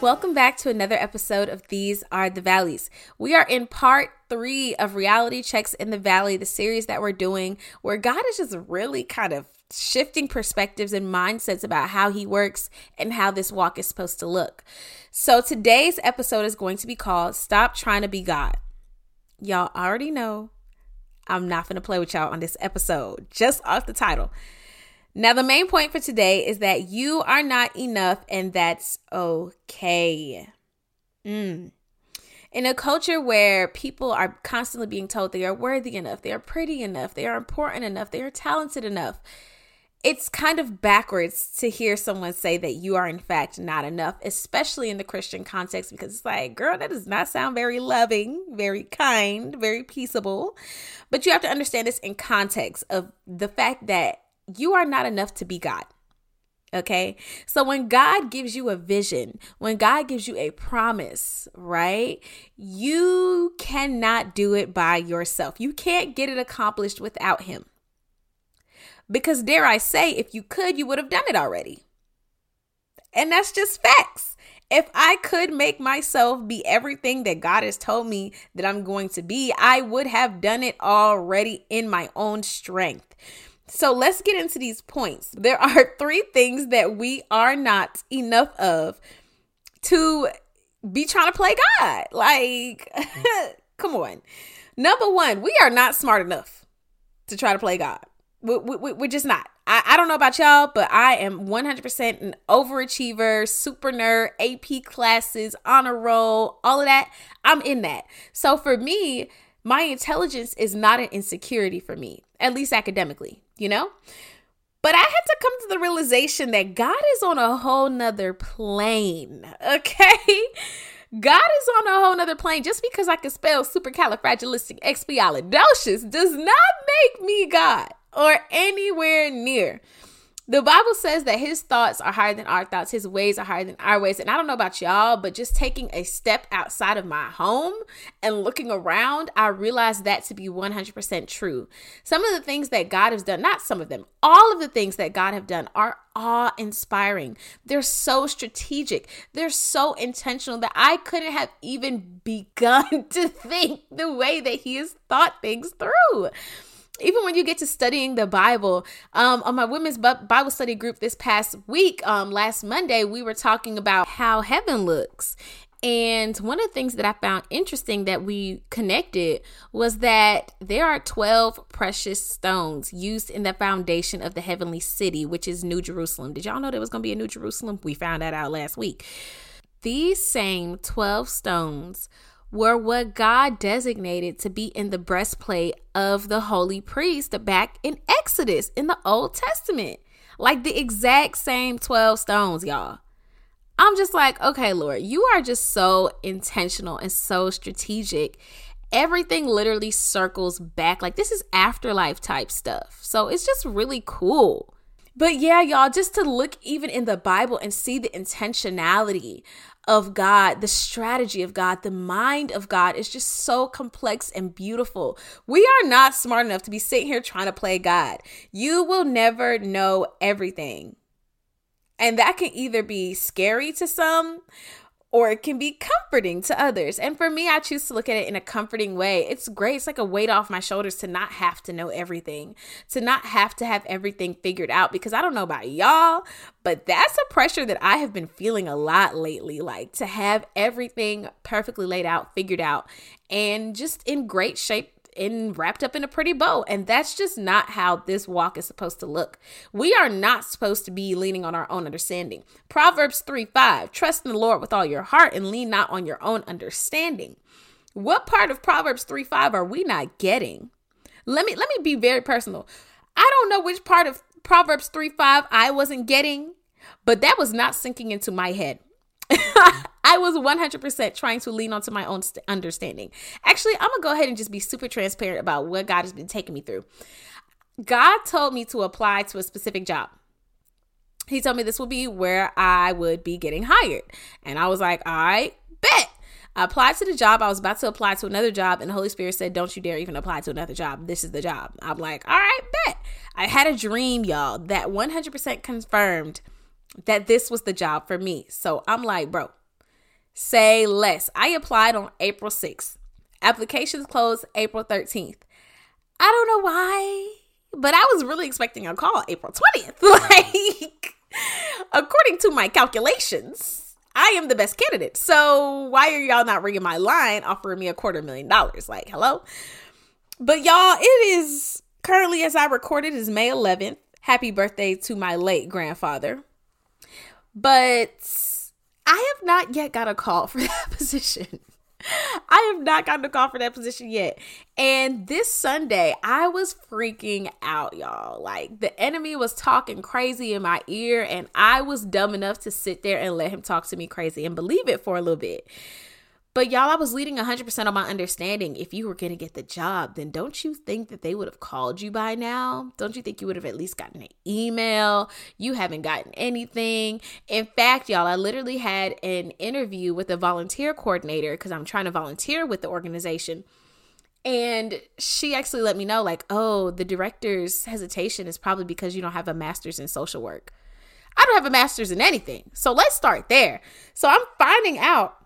Welcome back to another episode of These Are the Valleys. We are in part three of Reality Checks in the Valley, the series that we're doing, where God is just really kind of shifting perspectives and mindsets about how He works and how this walk is supposed to look. So today's episode is going to be called Stop Trying to Be God. Y'all already know I'm not going to play with y'all on this episode, just off the title. Now, the main point for today is that you are not enough and that's okay. Mm. In a culture where people are constantly being told they are worthy enough, they are pretty enough, they are important enough, they are talented enough, it's kind of backwards to hear someone say that you are in fact not enough, especially in the Christian context, because it's like, girl, that does not sound very loving, very kind, very peaceable. But you have to understand this in context of the fact that you are not enough to be God. Okay. So when God gives you a vision, when God gives you a promise, right, you cannot do it by yourself. You can't get it accomplished without Him. Because, dare I say, if you could, you would have done it already. And that's just facts. If I could make myself be everything that God has told me that I'm going to be, I would have done it already in my own strength. So let's get into these points. There are three things that we are not enough of to be trying to play God. Like, come on. Number one, we are not smart enough to try to play God. We, we, we're just not. I, I don't know about y'all, but I am 100% an overachiever, super nerd, AP classes, honor roll, all of that. I'm in that. So for me, my intelligence is not an insecurity for me, at least academically you know? But I had to come to the realization that God is on a whole nother plane, okay? God is on a whole nother plane. Just because I can spell supercalifragilisticexpialidocious does not make me God or anywhere near. The Bible says that his thoughts are higher than our thoughts, his ways are higher than our ways. And I don't know about y'all, but just taking a step outside of my home and looking around, I realized that to be 100% true. Some of the things that God has done, not some of them, all of the things that God have done are awe inspiring. They're so strategic. They're so intentional that I couldn't have even begun to think the way that he has thought things through even when you get to studying the Bible, um, on my women's Bible study group this past week, um, last Monday, we were talking about how heaven looks. And one of the things that I found interesting that we connected was that there are 12 precious stones used in the foundation of the heavenly city, which is New Jerusalem. Did y'all know there was going to be a New Jerusalem? We found that out last week. These same 12 stones were what God designated to be in the breastplate of the holy priest back in Exodus in the Old Testament. Like the exact same 12 stones, y'all. I'm just like, okay, Lord, you are just so intentional and so strategic. Everything literally circles back. Like, this is afterlife type stuff. So it's just really cool. But yeah, y'all, just to look even in the Bible and see the intentionality of God, the strategy of God, the mind of God is just so complex and beautiful. We are not smart enough to be sitting here trying to play God. You will never know everything. And that can either be scary to some or it can be comforting to others. And for me, I choose to look at it in a comforting way. It's great. It's like a weight off my shoulders to not have to know everything, to not have to have everything figured out. Because I don't know about y'all, but that's a pressure that I have been feeling a lot lately. Like to have everything perfectly laid out, figured out, and just in great shape in wrapped up in a pretty bow. And that's just not how this walk is supposed to look. We are not supposed to be leaning on our own understanding. Proverbs 3 5 Trust in the Lord with all your heart and lean not on your own understanding. What part of Proverbs 3 5 are we not getting? Let me let me be very personal. I don't know which part of Proverbs 3 5 I wasn't getting, but that was not sinking into my head. I was 100% trying to lean onto my own st- understanding. Actually, I'm going to go ahead and just be super transparent about what God has been taking me through. God told me to apply to a specific job. He told me this would be where I would be getting hired. And I was like, all right, bet. I applied to the job. I was about to apply to another job, and the Holy Spirit said, Don't you dare even apply to another job. This is the job. I'm like, All right, bet. I had a dream, y'all, that 100% confirmed that this was the job for me. So I'm like, Bro, Say less. I applied on April 6th. Applications closed April 13th. I don't know why, but I was really expecting a call April 20th. Like, according to my calculations, I am the best candidate. So why are y'all not ringing my line offering me a quarter million dollars? Like, hello? But y'all, it is currently as I recorded is May 11th. Happy birthday to my late grandfather. But I have not yet got a call for that position. I have not gotten a call for that position yet. And this Sunday, I was freaking out, y'all. Like the enemy was talking crazy in my ear, and I was dumb enough to sit there and let him talk to me crazy and believe it for a little bit. But y'all, I was leading 100% on my understanding. If you were going to get the job, then don't you think that they would have called you by now? Don't you think you would have at least gotten an email? You haven't gotten anything. In fact, y'all, I literally had an interview with a volunteer coordinator because I'm trying to volunteer with the organization. And she actually let me know, like, oh, the director's hesitation is probably because you don't have a master's in social work. I don't have a master's in anything. So let's start there. So I'm finding out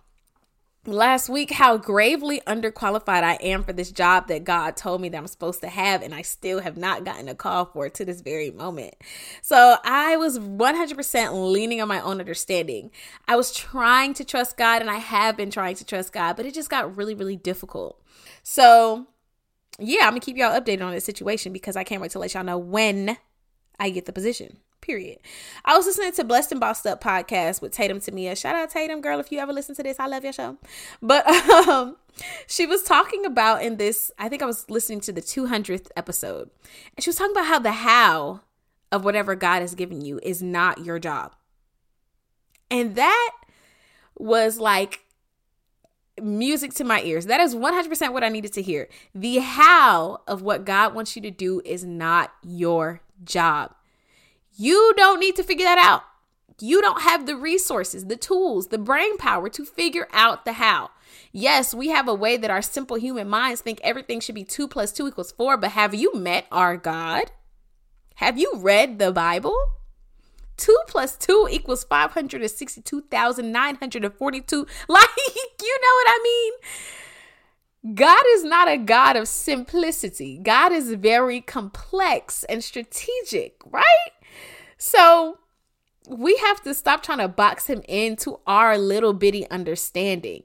last week how gravely underqualified I am for this job that God told me that I'm supposed to have, and I still have not gotten a call for it to this very moment. So I was 100% leaning on my own understanding. I was trying to trust God, and I have been trying to trust God, but it just got really, really difficult. So yeah, I'm gonna keep y'all updated on this situation because I can't wait to let y'all know when I get the position period. I was listening to Blessed and Bossed Up podcast with Tatum Temia. Shout out Tatum, girl, if you ever listen to this, I love your show. But um, she was talking about in this, I think I was listening to the 200th episode, and she was talking about how the how of whatever God has given you is not your job. And that was like music to my ears. That is 100% what I needed to hear. The how of what God wants you to do is not your job. You don't need to figure that out. You don't have the resources, the tools, the brain power to figure out the how. Yes, we have a way that our simple human minds think everything should be 2 plus 2 equals 4, but have you met our God? Have you read the Bible? 2 plus 2 equals 562,942. Like, you know what I mean? God is not a God of simplicity. God is very complex and strategic, right? So we have to stop trying to box him into our little bitty understanding.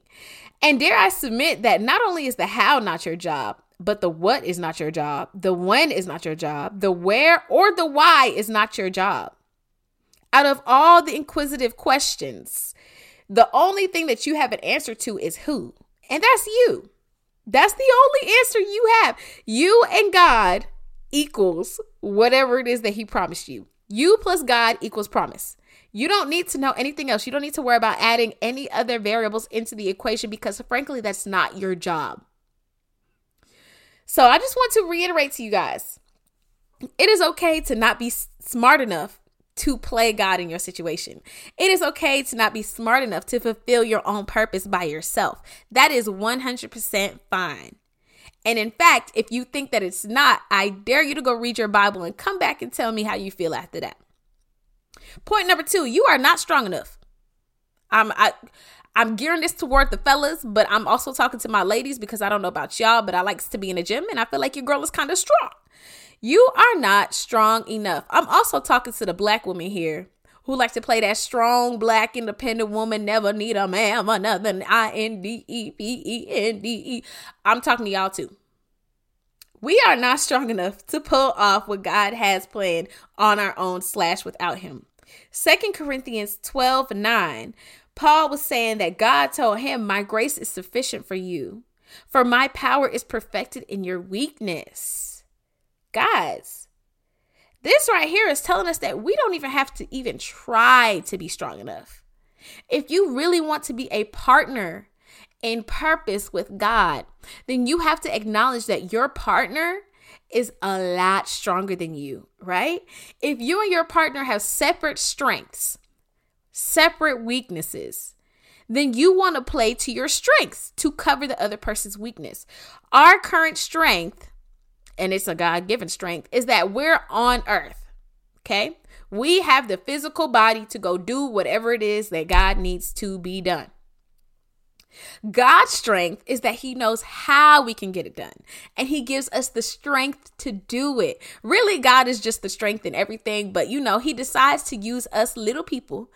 And dare I submit that not only is the how not your job, but the what is not your job, the when is not your job, the where or the why is not your job. Out of all the inquisitive questions, the only thing that you have an answer to is who, and that's you. That's the only answer you have. You and God equals whatever it is that He promised you. You plus God equals promise. You don't need to know anything else. You don't need to worry about adding any other variables into the equation because, frankly, that's not your job. So, I just want to reiterate to you guys it is okay to not be smart enough to play God in your situation. It is okay to not be smart enough to fulfill your own purpose by yourself. That is 100% fine. And in fact, if you think that it's not, I dare you to go read your Bible and come back and tell me how you feel after that. Point number two, you are not strong enough. I'm I I'm gearing this toward the fellas, but I'm also talking to my ladies because I don't know about y'all, but I likes to be in a gym and I feel like your girl is kind of strong. You are not strong enough. I'm also talking to the black women here who like to play that strong black independent woman never need a man for nothing. I N D E P E N D E. I'm talking to y'all too. We are not strong enough to pull off what God has planned on our own slash without him. Second Corinthians 12 9, Paul was saying that God told him, My grace is sufficient for you, for my power is perfected in your weakness. Guys, this right here is telling us that we don't even have to even try to be strong enough. If you really want to be a partner in purpose with God, then you have to acknowledge that your partner is a lot stronger than you, right? If you and your partner have separate strengths, separate weaknesses, then you want to play to your strengths to cover the other person's weakness. Our current strength, and it's a God given strength, is that we're on earth, okay? We have the physical body to go do whatever it is that God needs to be done. God's strength is that He knows how we can get it done, and He gives us the strength to do it. Really, God is just the strength in everything, but you know, He decides to use us little people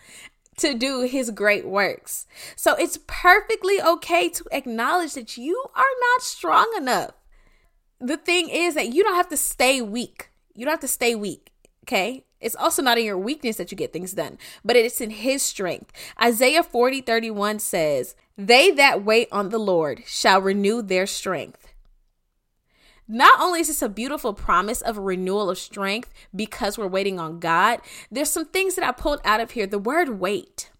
to do His great works. So it's perfectly okay to acknowledge that you are not strong enough. The thing is that you don't have to stay weak. You don't have to stay weak, okay? It's also not in your weakness that you get things done, but it's in his strength. Isaiah 40 31 says, They that wait on the Lord shall renew their strength. Not only is this a beautiful promise of a renewal of strength because we're waiting on God, there's some things that I pulled out of here. The word wait.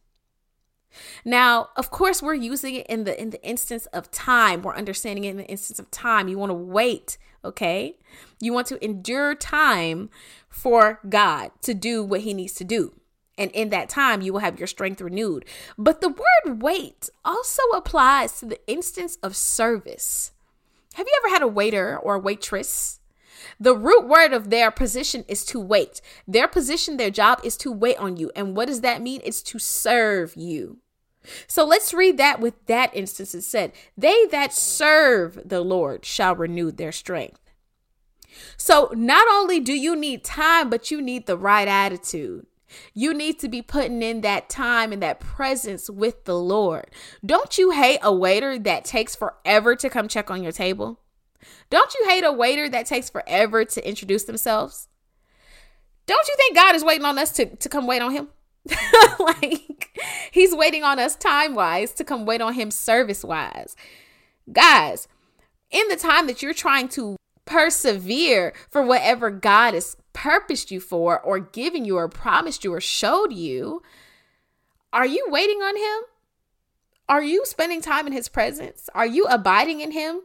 Now, of course, we're using it in the in the instance of time. We're understanding it in the instance of time. You want to wait, okay? You want to endure time for God to do what he needs to do. And in that time, you will have your strength renewed. But the word wait also applies to the instance of service. Have you ever had a waiter or a waitress? The root word of their position is to wait. Their position, their job is to wait on you. And what does that mean? It's to serve you. So let's read that with that instance. It said, They that serve the Lord shall renew their strength. So not only do you need time, but you need the right attitude. You need to be putting in that time and that presence with the Lord. Don't you hate a waiter that takes forever to come check on your table? Don't you hate a waiter that takes forever to introduce themselves? Don't you think God is waiting on us to, to come wait on him? like he's waiting on us time wise to come wait on him service wise. Guys, in the time that you're trying to persevere for whatever God has purposed you for, or given you, or promised you, or showed you, are you waiting on Him? Are you spending time in His presence? Are you abiding in Him?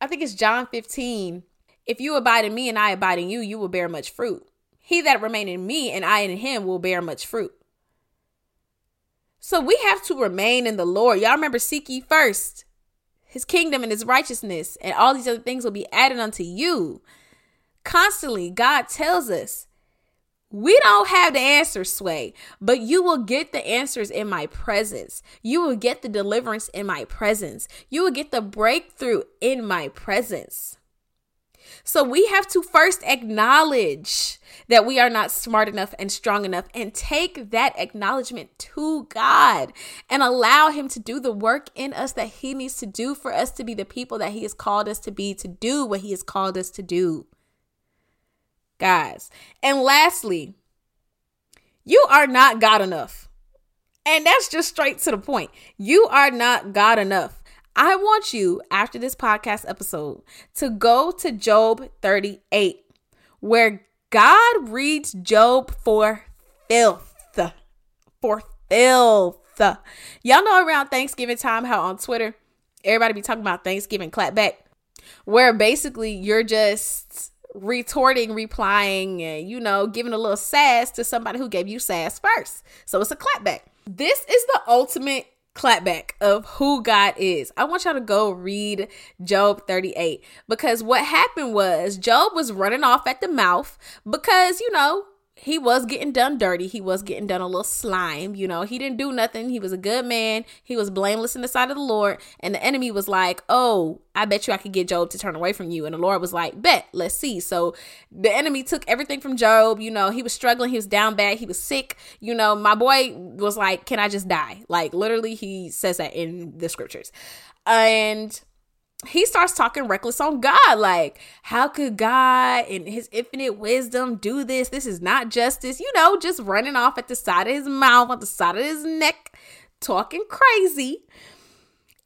I think it's John 15. If you abide in me and I abide in you, you will bear much fruit. He that remain in me and I in him will bear much fruit. So we have to remain in the Lord. Y'all remember seek ye first his kingdom and his righteousness, and all these other things will be added unto you. Constantly, God tells us we don't have the answers, Sway, but you will get the answers in my presence. You will get the deliverance in my presence. You will get the breakthrough in my presence. So we have to first acknowledge that we are not smart enough and strong enough and take that acknowledgement to God and allow Him to do the work in us that He needs to do for us to be the people that He has called us to be, to do what He has called us to do. Guys. And lastly, you are not God enough. And that's just straight to the point. You are not God enough. I want you, after this podcast episode, to go to Job 38, where God reads Job for filth. For filth. Y'all know around Thanksgiving time how on Twitter everybody be talking about Thanksgiving clapback, where basically you're just retorting, replying, and you know, giving a little sass to somebody who gave you sass first. So it's a clapback. This is the ultimate clapback of who God is. I want y'all to go read Job 38 because what happened was Job was running off at the mouth because, you know, he was getting done dirty. He was getting done a little slime. You know, he didn't do nothing. He was a good man. He was blameless in the sight of the Lord. And the enemy was like, Oh, I bet you I could get Job to turn away from you. And the Lord was like, Bet, let's see. So the enemy took everything from Job. You know, he was struggling. He was down bad. He was sick. You know, my boy was like, Can I just die? Like, literally, he says that in the scriptures. And he starts talking reckless on God. Like, how could God in his infinite wisdom do this? This is not justice. You know, just running off at the side of his mouth, at the side of his neck, talking crazy.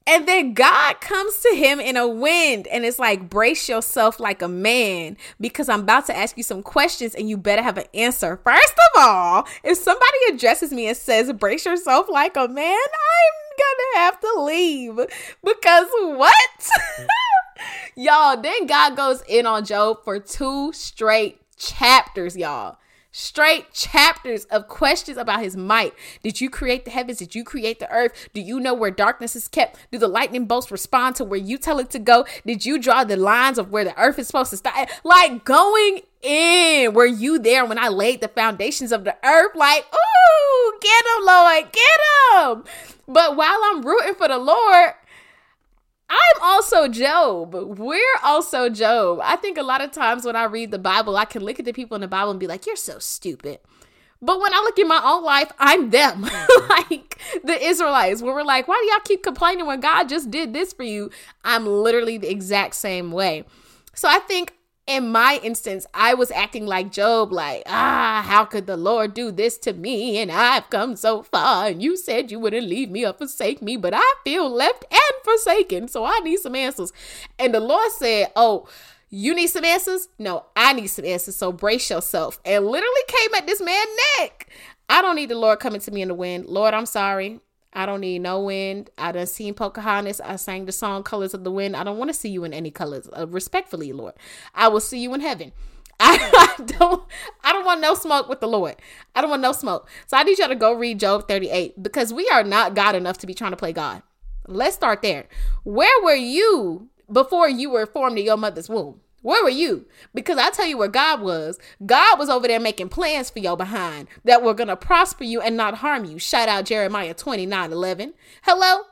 And then God comes to him in a wind and it's like, brace yourself like a man because I'm about to ask you some questions and you better have an answer. First of all, if somebody addresses me and says, brace yourself like a man, I'm gonna have to leave because what? y'all, then God goes in on Job for two straight chapters, y'all straight chapters of questions about his might. Did you create the heavens? Did you create the earth? Do you know where darkness is kept? Do the lightning bolts respond to where you tell it to go? Did you draw the lines of where the earth is supposed to start? Like going in. Were you there when I laid the foundations of the earth? Like, ooh, get him, Lord, get him. But while I'm rooting for the Lord, I'm also Job. We're also Job. I think a lot of times when I read the Bible, I can look at the people in the Bible and be like, you're so stupid. But when I look in my own life, I'm them. like the Israelites, where we're like, why do y'all keep complaining when God just did this for you? I'm literally the exact same way. So I think in my instance, I was acting like Job, like, ah, how could the Lord do this to me? And I've come so far, and you said you wouldn't leave me or forsake me, but I feel left and forsaken, so I need some answers. And the Lord said, Oh, you need some answers? No, I need some answers, so brace yourself. And literally came at this man's neck. I don't need the Lord coming to me in the wind. Lord, I'm sorry. I don't need no wind. I done seen Pocahontas. I sang the song Colors of the Wind. I don't want to see you in any colors. Uh, respectfully, Lord. I will see you in heaven. I, I don't I don't want no smoke with the Lord. I don't want no smoke. So I need y'all to go read Job 38 because we are not God enough to be trying to play God. Let's start there. Where were you before you were formed in your mother's womb? Where were you? Because I tell you where God was. God was over there making plans for your behind that were going to prosper you and not harm you. Shout out Jeremiah 29 11. Hello?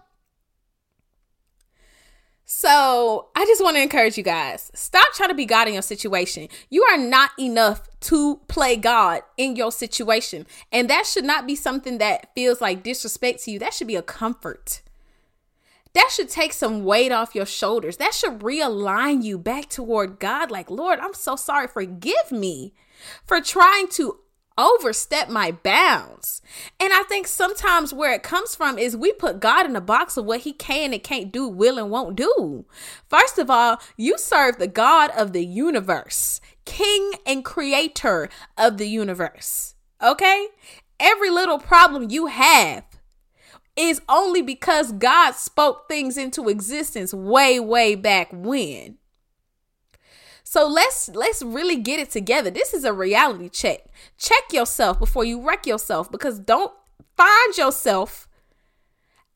So I just want to encourage you guys stop trying to be God in your situation. You are not enough to play God in your situation. And that should not be something that feels like disrespect to you. That should be a comfort that should take some weight off your shoulders. That should realign you back toward God. Like, Lord, I'm so sorry. Forgive me for trying to overstep my bounds. And I think sometimes where it comes from is we put God in a box of what he can and can't do, will and won't do. First of all, you serve the God of the universe, king and creator of the universe. Okay? Every little problem you have is only because God spoke things into existence way way back when. So let's let's really get it together. This is a reality check. Check yourself before you wreck yourself because don't find yourself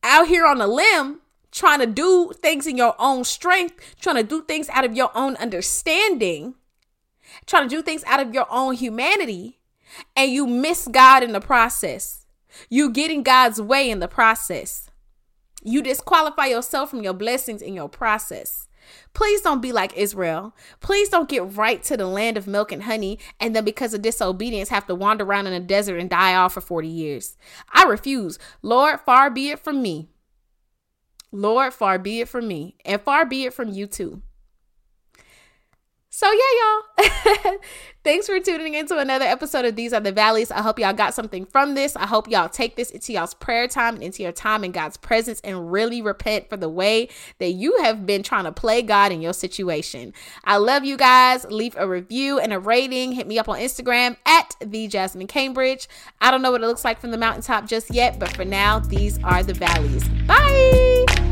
out here on a limb trying to do things in your own strength, trying to do things out of your own understanding, trying to do things out of your own humanity, and you miss God in the process. You getting God's way in the process. You disqualify yourself from your blessings in your process. Please don't be like Israel. Please don't get right to the land of milk and honey and then because of disobedience have to wander around in a desert and die off for 40 years. I refuse. Lord, far be it from me. Lord, far be it from me, and far be it from you too. So yeah, y'all. Thanks for tuning into another episode of These Are the Valleys. I hope y'all got something from this. I hope y'all take this into y'all's prayer time and into your time in God's presence and really repent for the way that you have been trying to play God in your situation. I love you guys. Leave a review and a rating. Hit me up on Instagram at the Jasmine Cambridge. I don't know what it looks like from the mountaintop just yet, but for now, these are the valleys. Bye.